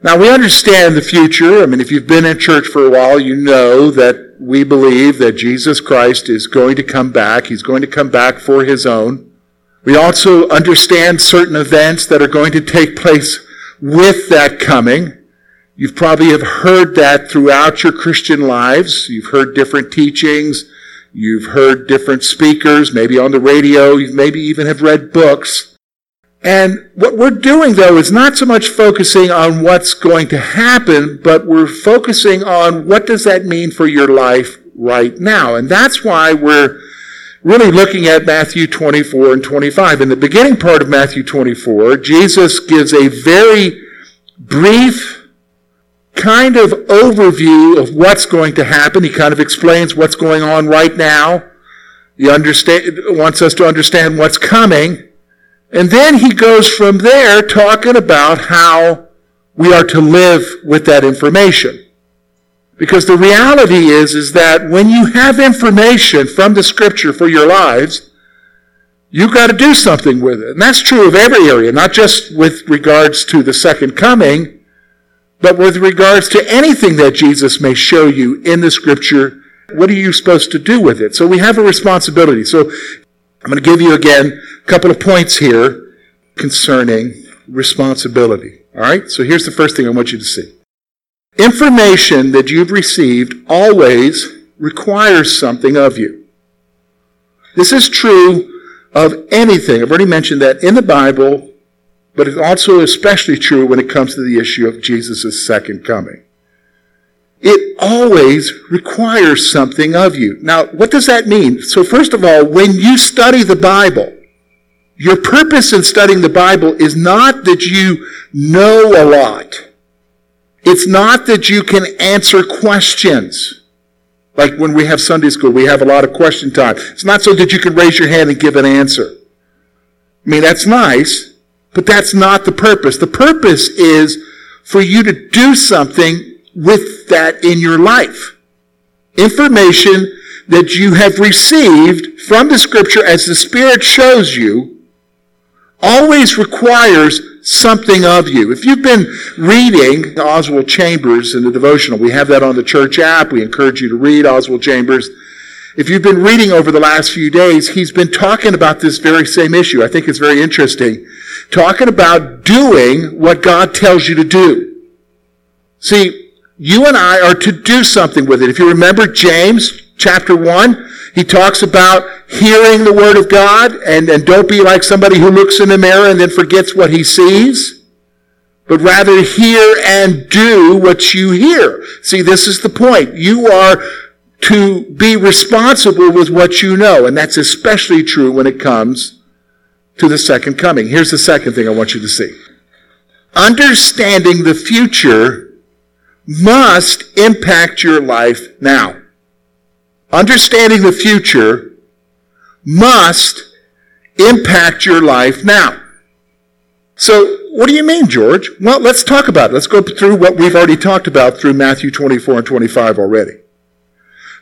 Now we understand the future. I mean, if you've been in church for a while, you know that we believe that Jesus Christ is going to come back. He's going to come back for his own. We also understand certain events that are going to take place with that coming. You've probably have heard that throughout your Christian lives. You've heard different teachings. You've heard different speakers, maybe on the radio. You maybe even have read books. And what we're doing though is not so much focusing on what's going to happen, but we're focusing on what does that mean for your life right now. And that's why we're really looking at Matthew 24 and 25. In the beginning part of Matthew 24, Jesus gives a very brief kind of overview of what's going to happen. He kind of explains what's going on right now. He understand, wants us to understand what's coming. And then he goes from there talking about how we are to live with that information. Because the reality is, is that when you have information from the scripture for your lives, you've got to do something with it. And that's true of every area, not just with regards to the second coming, but with regards to anything that Jesus may show you in the scripture. What are you supposed to do with it? So we have a responsibility. So I'm going to give you again a couple of points here concerning responsibility. All right? So here's the first thing I want you to see. Information that you've received always requires something of you. This is true of anything. I've already mentioned that in the Bible, but it's also especially true when it comes to the issue of Jesus' second coming. It always requires something of you. Now, what does that mean? So first of all, when you study the Bible, your purpose in studying the Bible is not that you know a lot. It's not that you can answer questions. Like when we have Sunday school, we have a lot of question time. It's not so that you can raise your hand and give an answer. I mean, that's nice, but that's not the purpose. The purpose is for you to do something with that in your life. Information that you have received from the scripture as the Spirit shows you always requires something of you. If you've been reading Oswald Chambers in the devotional, we have that on the church app. We encourage you to read Oswald Chambers. If you've been reading over the last few days, he's been talking about this very same issue. I think it's very interesting. Talking about doing what God tells you to do. See, you and I are to do something with it. If you remember James chapter 1, he talks about hearing the word of God and, and don't be like somebody who looks in the mirror and then forgets what he sees, but rather hear and do what you hear. See, this is the point. You are to be responsible with what you know, and that's especially true when it comes to the second coming. Here's the second thing I want you to see. Understanding the future must impact your life now. Understanding the future must impact your life now. So, what do you mean, George? Well, let's talk about it. Let's go through what we've already talked about through Matthew 24 and 25 already.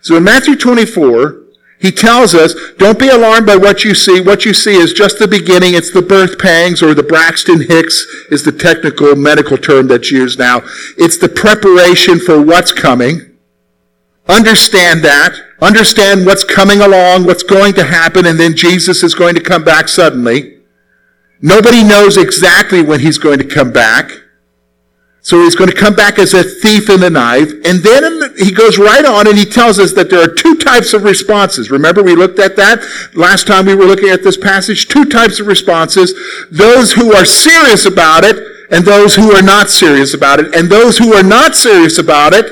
So in Matthew 24, he tells us, don't be alarmed by what you see. What you see is just the beginning. It's the birth pangs, or the Braxton Hicks is the technical medical term that's used now. It's the preparation for what's coming. Understand that. Understand what's coming along, what's going to happen, and then Jesus is going to come back suddenly. Nobody knows exactly when he's going to come back. So he's going to come back as a thief in the night. And then he goes right on and he tells us that there are two types of responses. Remember we looked at that last time we were looking at this passage? Two types of responses. Those who are serious about it and those who are not serious about it. And those who are not serious about it,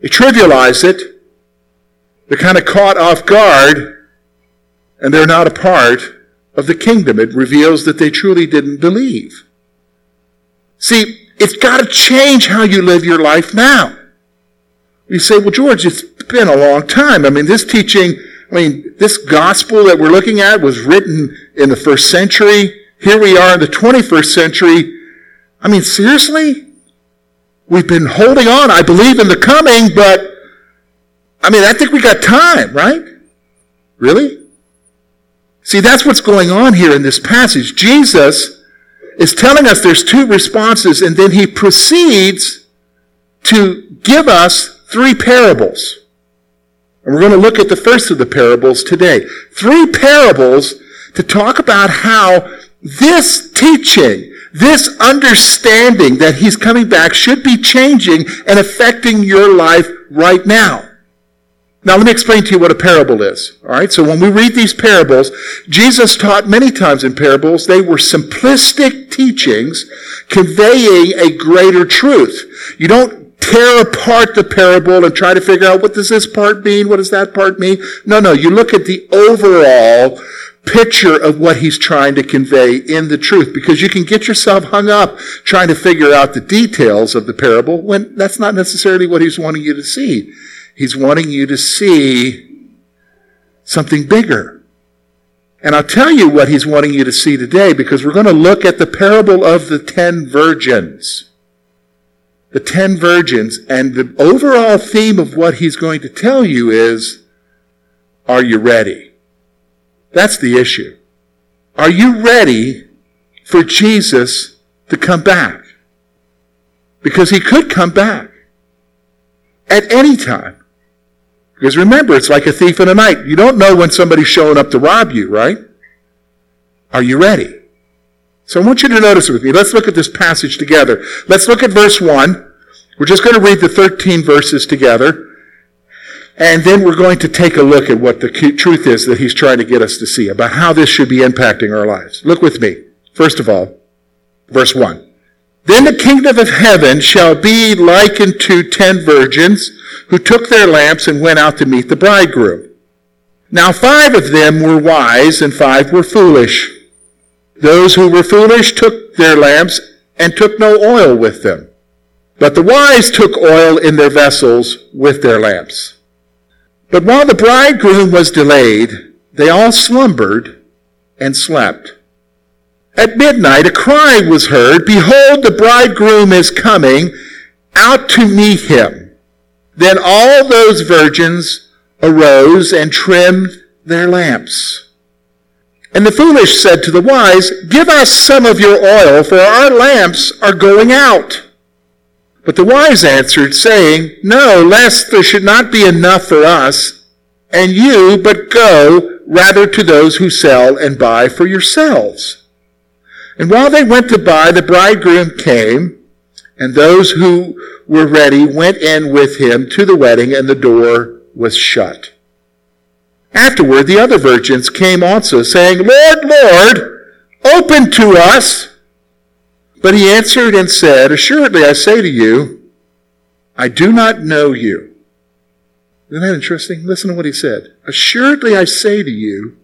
they trivialize it. They're kind of caught off guard and they're not a part of the kingdom. It reveals that they truly didn't believe. See, it's got to change how you live your life now. You say, well, George, it's been a long time. I mean, this teaching, I mean, this gospel that we're looking at was written in the first century. Here we are in the 21st century. I mean, seriously? We've been holding on. I believe in the coming, but I mean, I think we got time, right? Really? See, that's what's going on here in this passage. Jesus is telling us there's two responses, and then he proceeds to give us three parables. And we're going to look at the first of the parables today. Three parables to talk about how this teaching, this understanding that he's coming back should be changing and affecting your life right now. Now let me explain to you what a parable is. Alright, so when we read these parables, Jesus taught many times in parables, they were simplistic teachings conveying a greater truth. You don't tear apart the parable and try to figure out what does this part mean, what does that part mean. No, no, you look at the overall picture of what he's trying to convey in the truth because you can get yourself hung up trying to figure out the details of the parable when that's not necessarily what he's wanting you to see. He's wanting you to see something bigger. And I'll tell you what he's wanting you to see today because we're going to look at the parable of the ten virgins. The ten virgins. And the overall theme of what he's going to tell you is, are you ready? That's the issue. Are you ready for Jesus to come back? Because he could come back at any time. Because remember, it's like a thief in the night. You don't know when somebody's showing up to rob you, right? Are you ready? So I want you to notice with me. Let's look at this passage together. Let's look at verse 1. We're just going to read the 13 verses together. And then we're going to take a look at what the truth is that he's trying to get us to see about how this should be impacting our lives. Look with me. First of all, verse 1. Then the kingdom of heaven shall be likened to ten virgins who took their lamps and went out to meet the bridegroom. Now five of them were wise and five were foolish. Those who were foolish took their lamps and took no oil with them. But the wise took oil in their vessels with their lamps. But while the bridegroom was delayed, they all slumbered and slept. At midnight a cry was heard, Behold, the bridegroom is coming out to meet him. Then all those virgins arose and trimmed their lamps. And the foolish said to the wise, Give us some of your oil, for our lamps are going out. But the wise answered, saying, No, lest there should not be enough for us and you, but go rather to those who sell and buy for yourselves. And while they went to buy, the bridegroom came, and those who were ready went in with him to the wedding, and the door was shut. Afterward, the other virgins came also, saying, Lord, Lord, open to us. But he answered and said, Assuredly I say to you, I do not know you. Isn't that interesting? Listen to what he said. Assuredly I say to you,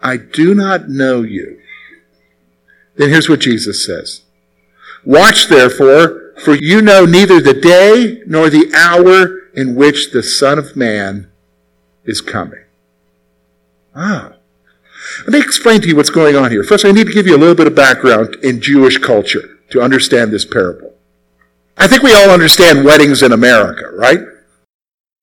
I do not know you. Then here's what Jesus says. Watch therefore, for you know neither the day nor the hour in which the Son of Man is coming. Ah. Let me explain to you what's going on here. First, I need to give you a little bit of background in Jewish culture to understand this parable. I think we all understand weddings in America, right?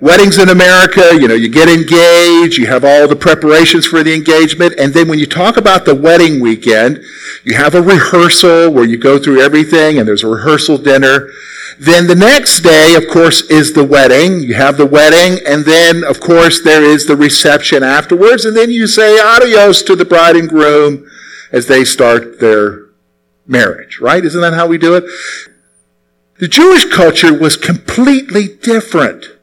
Weddings in America, you know, you get engaged, you have all the preparations for the engagement, and then when you talk about the wedding weekend, you have a rehearsal where you go through everything and there's a rehearsal dinner. Then the next day, of course, is the wedding. You have the wedding, and then, of course, there is the reception afterwards, and then you say adios to the bride and groom as they start their marriage, right? Isn't that how we do it? The Jewish culture was completely different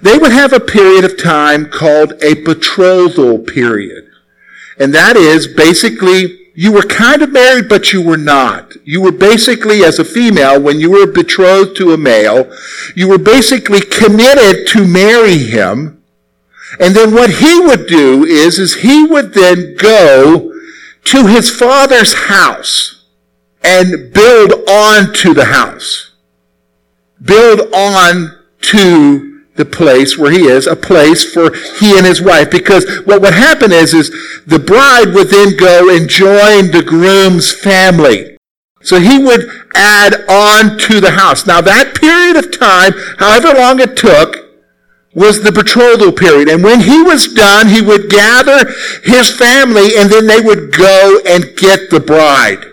they would have a period of time called a betrothal period. And that is basically you were kind of married, but you were not. You were basically, as a female, when you were betrothed to a male, you were basically committed to marry him. And then what he would do is, is he would then go to his father's house and build on to the house. Build on to the place where he is, a place for he and his wife. Because what would happen is, is the bride would then go and join the groom's family. So he would add on to the house. Now that period of time, however long it took, was the betrothal period. And when he was done, he would gather his family and then they would go and get the bride.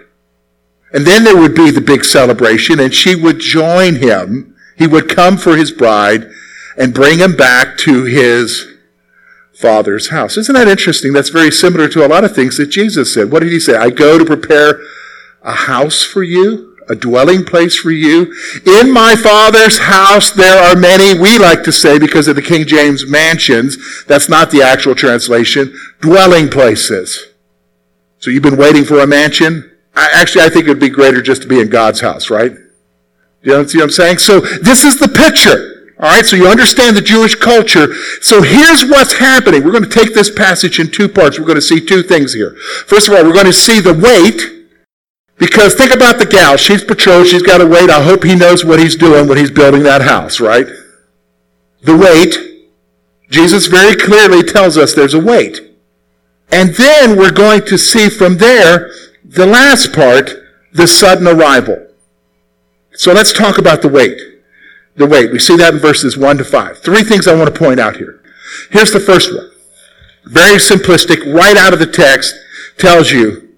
And then there would be the big celebration and she would join him. He would come for his bride and bring him back to his father's house. Isn't that interesting? That's very similar to a lot of things that Jesus said. What did he say? I go to prepare a house for you a dwelling place for you. In my Father's house there are many, we like to say because of the King James mansions, that's not the actual translation, dwelling places. So you've been waiting for a mansion? I, actually, I think it would be greater just to be in God's house, right? You know, see what I'm saying? So this is the picture. All right, so you understand the Jewish culture. So here's what's happening. We're going to take this passage in two parts. We're going to see two things here. First of all, we're going to see the wait because think about the gal. She's betrothed. She's got to wait. I hope he knows what he's doing when he's building that house, right? The wait. Jesus very clearly tells us there's a wait. And then we're going to see from there the last part, the sudden arrival. So let's talk about the wait. The wait. We see that in verses 1 to 5. Three things I want to point out here. Here's the first one. Very simplistic, right out of the text, tells you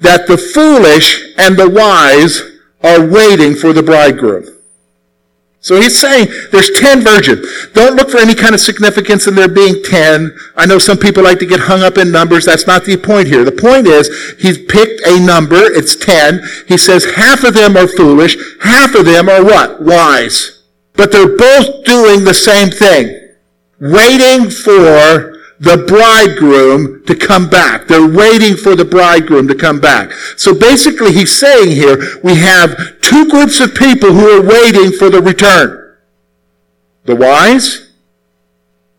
that the foolish and the wise are waiting for the bridegroom. So he's saying there's 10 virgins. Don't look for any kind of significance in there being 10. I know some people like to get hung up in numbers. That's not the point here. The point is he's picked a number. It's 10. He says half of them are foolish. Half of them are what? Wise. But they're both doing the same thing. Waiting for the bridegroom to come back. They're waiting for the bridegroom to come back. So basically he's saying here, we have two groups of people who are waiting for the return. The wise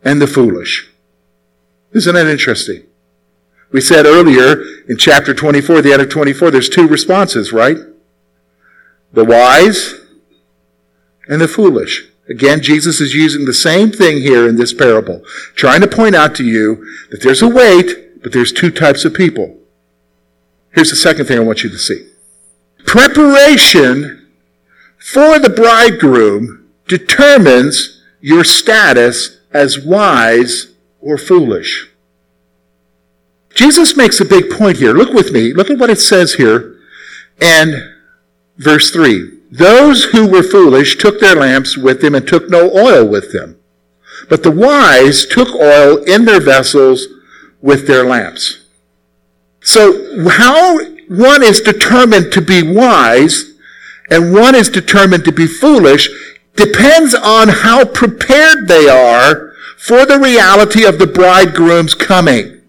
and the foolish. Isn't that interesting? We said earlier in chapter 24, the end of 24, there's two responses, right? The wise and the foolish. Again, Jesus is using the same thing here in this parable, trying to point out to you that there's a wait, but there's two types of people. Here's the second thing I want you to see. Preparation for the bridegroom determines your status as wise or foolish. Jesus makes a big point here. Look with me. Look at what it says here in verse 3. Those who were foolish took their lamps with them and took no oil with them. But the wise took oil in their vessels with their lamps. So how one is determined to be wise and one is determined to be foolish depends on how prepared they are for the reality of the bridegroom's coming.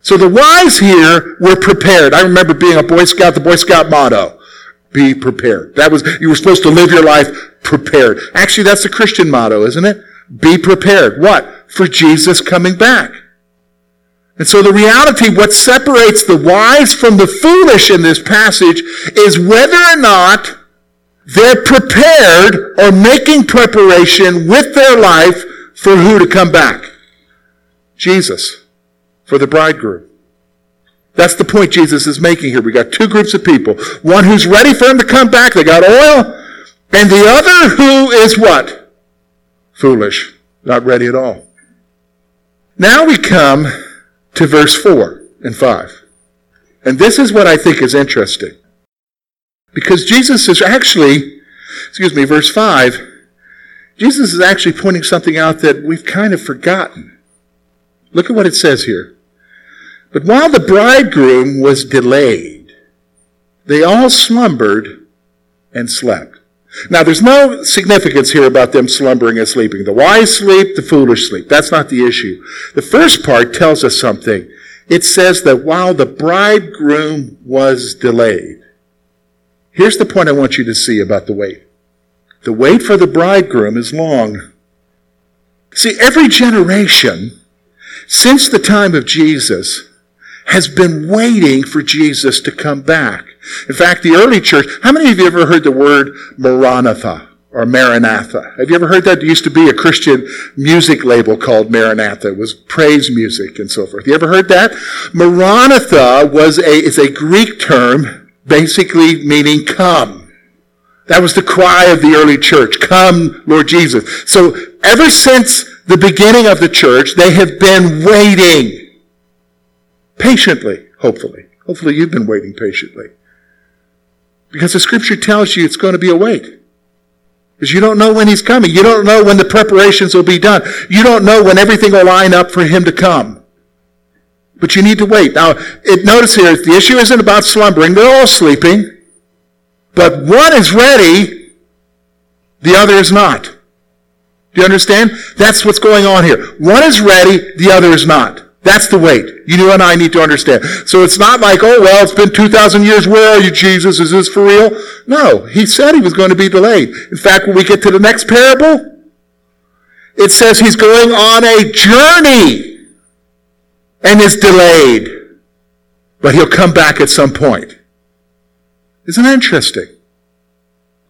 So the wise here were prepared. I remember being a Boy Scout, the Boy Scout motto. Be prepared. That was, you were supposed to live your life prepared. Actually, that's the Christian motto, isn't it? Be prepared. What? For Jesus coming back. And so the reality, what separates the wise from the foolish in this passage is whether or not they're prepared or making preparation with their life for who to come back? Jesus. For the bridegroom. That's the point Jesus is making here. We got two groups of people. One who's ready for him to come back, they got oil, and the other who is what? Foolish, not ready at all. Now we come to verse 4 and 5. And this is what I think is interesting. Because Jesus is actually, excuse me, verse 5, Jesus is actually pointing something out that we've kind of forgotten. Look at what it says here. But while the bridegroom was delayed, they all slumbered and slept. Now, there's no significance here about them slumbering and sleeping. The wise sleep, the foolish sleep. That's not the issue. The first part tells us something. It says that while the bridegroom was delayed, here's the point I want you to see about the wait. The wait for the bridegroom is long. See, every generation since the time of Jesus has been waiting for Jesus to come back. In fact, the early church, how many of you ever heard the word Maranatha or Maranatha? Have you ever heard that? There used to be a Christian music label called Maranatha. It was praise music and so forth. You ever heard that? Maranatha was a, is a Greek term basically meaning come. That was the cry of the early church. Come, Lord Jesus. So ever since the beginning of the church, they have been waiting patiently, hopefully. Hopefully you've been waiting patiently. Because the scripture tells you it's going to be a wait. Because you don't know when he's coming. You don't know when the preparations will be done. You don't know when everything will line up for him to come. But you need to wait. Now, it, notice here, the issue isn't about slumbering. They're all sleeping. But one is ready, the other is not. Do you understand? That's what's going on here. One is ready, the other is not. That's the wait. You and I need to understand. So it's not like, oh, well, it's been 2,000 years. Where are you, Jesus? Is this for real? No. He said he was going to be delayed. In fact, when we get to the next parable, it says he's going on a journey and is delayed. But he'll come back at some point. Isn't that interesting?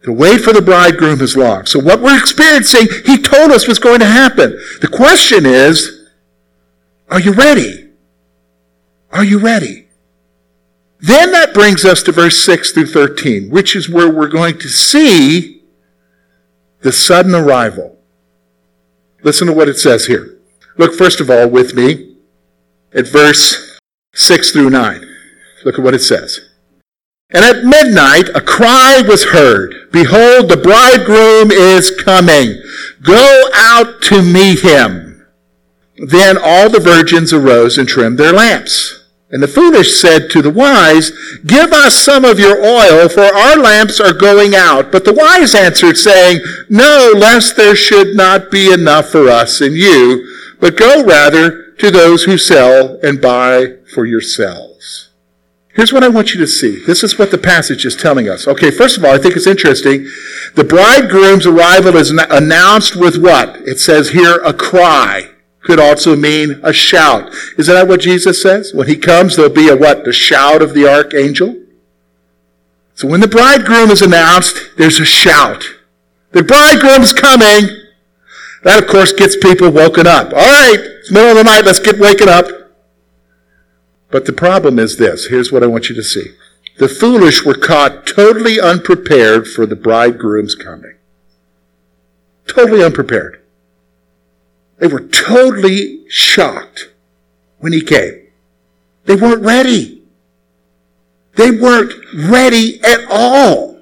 The wait for the bridegroom is long. So what we're experiencing, he told us was going to happen. The question is, are you ready? Are you ready? Then that brings us to verse 6 through 13, which is where we're going to see the sudden arrival. Listen to what it says here. Look first of all with me at verse 6 through 9. Look at what it says. And at midnight a cry was heard, Behold, the bridegroom is coming. Go out to meet him. Then all the virgins arose and trimmed their lamps. And the foolish said to the wise, Give us some of your oil, for our lamps are going out. But the wise answered, saying, No, lest there should not be enough for us and you, but go rather to those who sell and buy for yourselves. Here's what I want you to see. This is what the passage is telling us. Okay, first of all, I think it's interesting. The bridegroom's arrival is announced with what? It says here, a cry. Could also mean a shout. Isn't that what Jesus says? When he comes, there'll be a what? The shout of the archangel? So when the bridegroom is announced, there's a shout. The bridegroom's coming. That, of course, gets people woken up. All right, it's middle of the night, let's get waking up. But the problem is this. Here's what I want you to see. The foolish were caught totally unprepared for the bridegroom's coming. Totally unprepared. They were totally shocked when he came. They weren't ready. They weren't ready at all.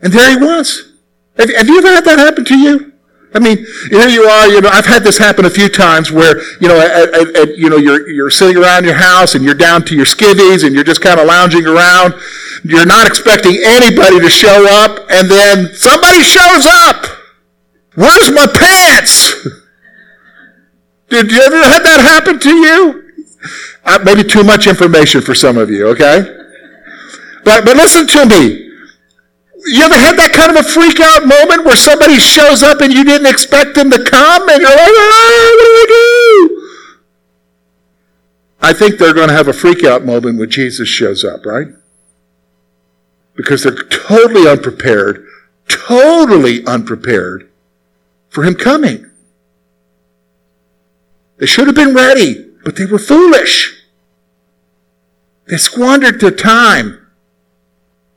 And there he was. Have, have you ever had that happen to you? I mean, here you are, you know, I've had this happen a few times where, you know, at, at, at, you know, you're, you're sitting around your house and you're down to your skivvies and you're just kind of lounging around. You're not expecting anybody to show up and then somebody shows up. Where's my pants? Did you ever had that happen to you? Uh, maybe too much information for some of you, okay? But, but listen to me. You ever had that kind of a freak out moment where somebody shows up and you didn't expect them to come and you're like, ah, what do I do? I think they're going to have a freak out moment when Jesus shows up, right? Because they're totally unprepared, totally unprepared for him coming. They should have been ready, but they were foolish. They squandered their time.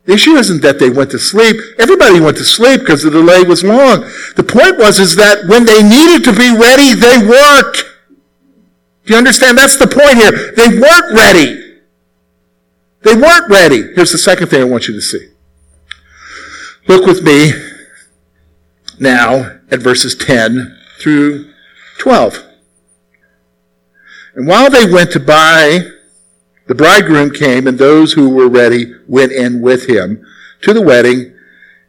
The issue isn't that they went to sleep. Everybody went to sleep because the delay was long. The point was is that when they needed to be ready, they weren't. Do you understand? That's the point here. They weren't ready. They weren't ready. Here's the second thing I want you to see. Look with me now at verses 10 through 12. And while they went to buy the bridegroom came, and those who were ready went in with him to the wedding,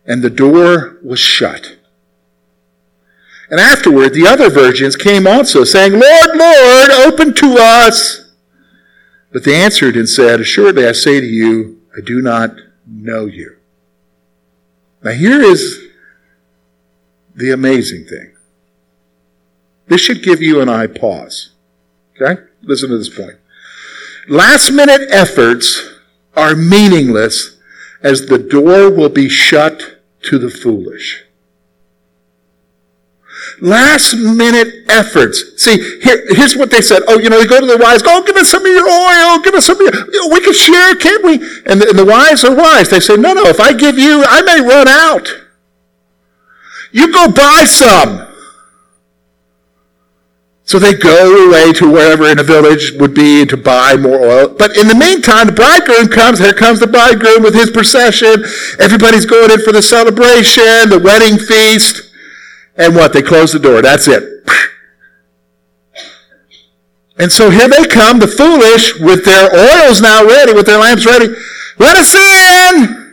and the door was shut. And afterward, the other virgins came also, saying, Lord, Lord, open to us. But they answered and said, Assuredly, I say to you, I do not know you. Now, here is the amazing thing. This should give you and I pause. Okay? Listen to this point. Last minute efforts are meaningless as the door will be shut to the foolish. Last minute efforts. See, here, here's what they said. Oh, you know, they go to the wise, go, oh, give us some of your oil, give us some of your, you know, we can share, can't we? And the, and the wise are wise. They say, no, no, if I give you, I may run out. You go buy some. So they go away to wherever in a village would be to buy more oil. But in the meantime, the bridegroom comes. Here comes the bridegroom with his procession. Everybody's going in for the celebration, the wedding feast. And what? They close the door. That's it. And so here they come, the foolish, with their oils now ready, with their lamps ready. Let us in!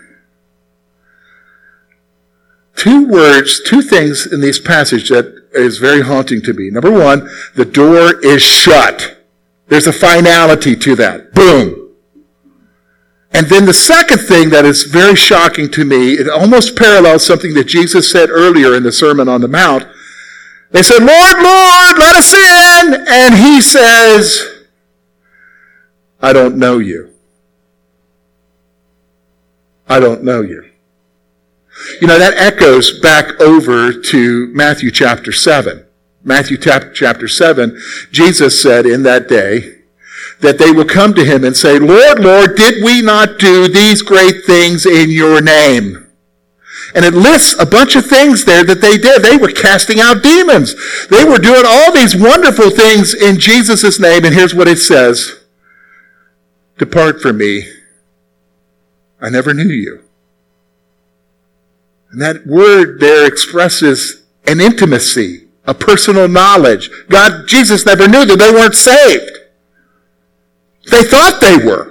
Two words, two things in this passage that is very haunting to me. Number one, the door is shut. There's a finality to that. Boom. And then the second thing that is very shocking to me, it almost parallels something that Jesus said earlier in the Sermon on the Mount. They said, Lord, Lord, let us in. And he says, I don't know you. I don't know you. You know, that echoes back over to Matthew chapter 7. Matthew chapter 7, Jesus said in that day, that they will come to him and say, Lord, Lord, did we not do these great things in your name? And it lists a bunch of things there that they did. They were casting out demons. They were doing all these wonderful things in Jesus' name. And here's what it says. Depart from me. I never knew you. And that word there expresses an intimacy, a personal knowledge. God, Jesus never knew that they weren't saved. They thought they were.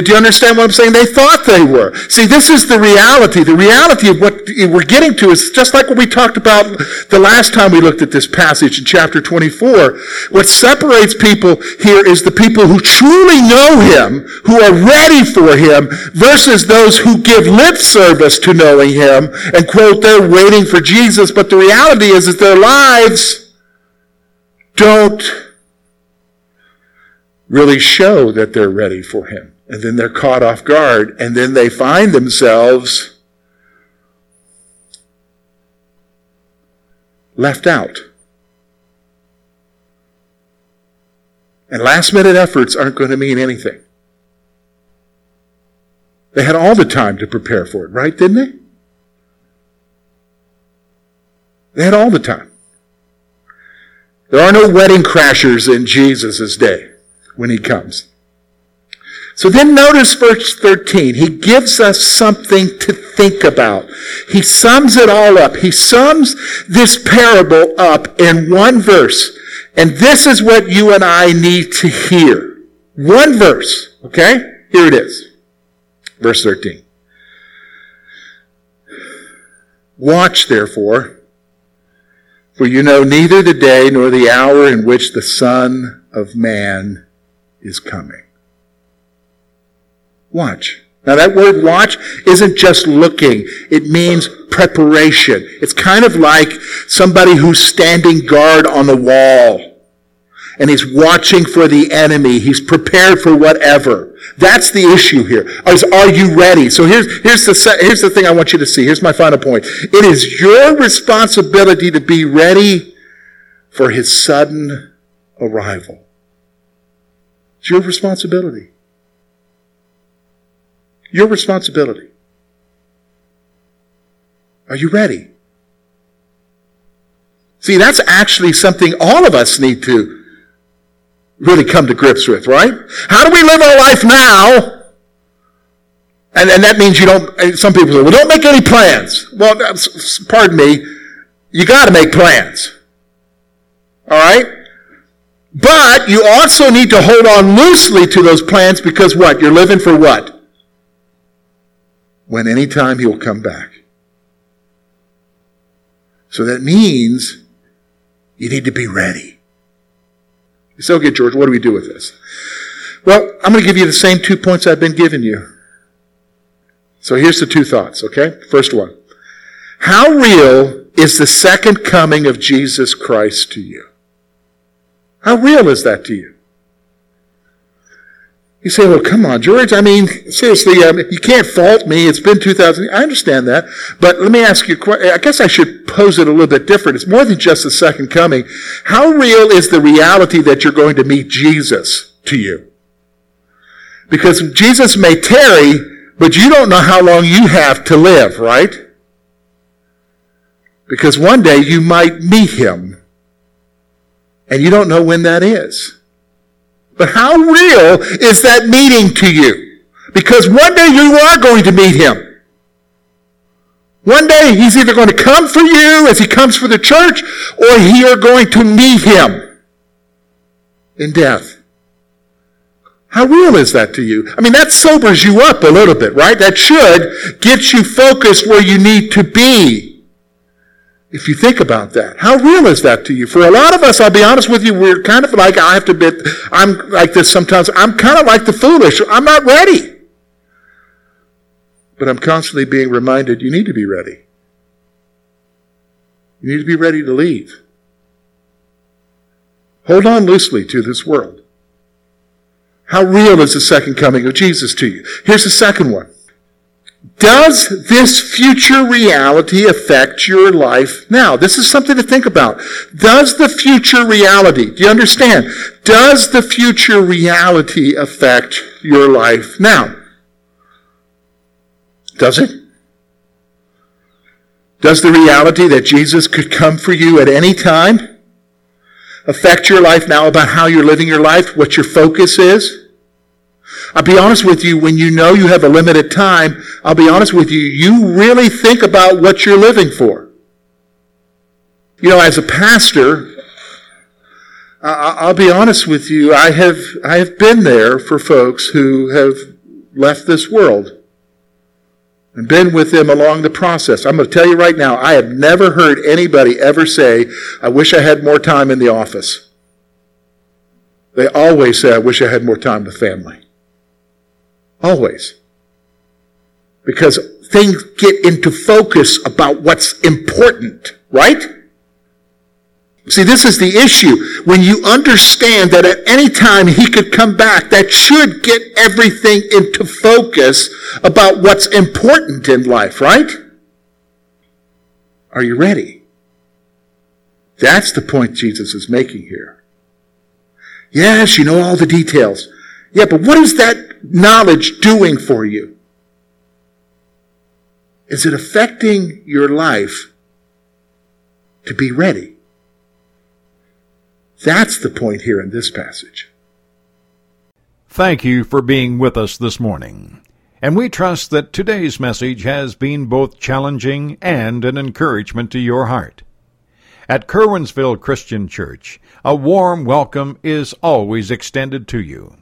Do you understand what I'm saying? They thought they were. See, this is the reality. The reality of what we're getting to is just like what we talked about the last time we looked at this passage in chapter 24. What separates people here is the people who truly know Him, who are ready for Him, versus those who give lip service to knowing Him and quote, they're waiting for Jesus. But the reality is that their lives don't really show that they're ready for Him. And then they're caught off guard, and then they find themselves left out. And last minute efforts aren't going to mean anything. They had all the time to prepare for it, right? Didn't they? They had all the time. There are no wedding crashers in Jesus' day when he comes. So then notice verse 13. He gives us something to think about. He sums it all up. He sums this parable up in one verse. And this is what you and I need to hear. One verse. Okay? Here it is. Verse 13. Watch therefore, for you know neither the day nor the hour in which the Son of Man is coming. Watch. Now that word watch isn't just looking. It means preparation. It's kind of like somebody who's standing guard on the wall. And he's watching for the enemy. He's prepared for whatever. That's the issue here. Is, are you ready? So here's, here's the, here's the thing I want you to see. Here's my final point. It is your responsibility to be ready for his sudden arrival. It's your responsibility. Your responsibility. Are you ready? See, that's actually something all of us need to really come to grips with, right? How do we live our life now? And, and that means you don't, eh, some people say, well, don't make any plans. Well, uh, pardon me, you got to make plans. All right? But you also need to hold on loosely to those plans because what? You're living for what? When any time he will come back. So that means you need to be ready. You say, okay, George, what do we do with this? Well, I'm going to give you the same two points I've been giving you. So here's the two thoughts, okay? First one. How real is the second coming of Jesus Christ to you? How real is that to you? You say, well, come on, George. I mean, seriously, um, you can't fault me. It's been 2000. I understand that. But let me ask you, a question. I guess I should pose it a little bit different. It's more than just the second coming. How real is the reality that you're going to meet Jesus to you? Because Jesus may tarry, but you don't know how long you have to live, right? Because one day you might meet him, and you don't know when that is. But how real is that meeting to you? Because one day you are going to meet him. One day he's either going to come for you as he comes for the church, or you are going to meet him in death. How real is that to you? I mean, that sobers you up a little bit, right? That should get you focused where you need to be if you think about that. How real is that to you? For a lot of us, I'll be honest with you, we're kind of like, I have to admit, I'm like this sometimes. I'm kind of like the foolish. I'm not ready. But I'm constantly being reminded, you need to be ready. You need to be ready to leave. Hold on loosely to this world. How real is the second coming of Jesus to you? Here's the second one. Does this future reality affect your life now? This is something to think about. Does the future reality, do you understand? Does the future reality affect your life now? Does it? Does the reality that Jesus could come for you at any time affect your life now about how you're living your life, what your focus is? I'll be honest with you, when you know you have a limited time, I'll be honest with you, you really think about what you're living for. You know, as a pastor, I'll be honest with you, I have, I have been there for folks who have left this world and been with them along the process. I'm going to tell you right now, I have never heard anybody ever say, I wish I had more time in the office. They always say, I wish I had more time with family. Always. Because things get into focus about what's important, right? See, this is the issue. When you understand that at any time he could come back, that should get everything into focus about what's important in life, right? Are you ready? That's the point Jesus is making here. Yes, you know all the details. Yeah, but what is that knowledge doing for you? Is it affecting your life to be ready? That's the point here in this passage. Thank you for being with us this morning. And we trust that today's message has been both challenging and an encouragement to your heart. At Curwensville Christian Church, a warm welcome is always extended to you.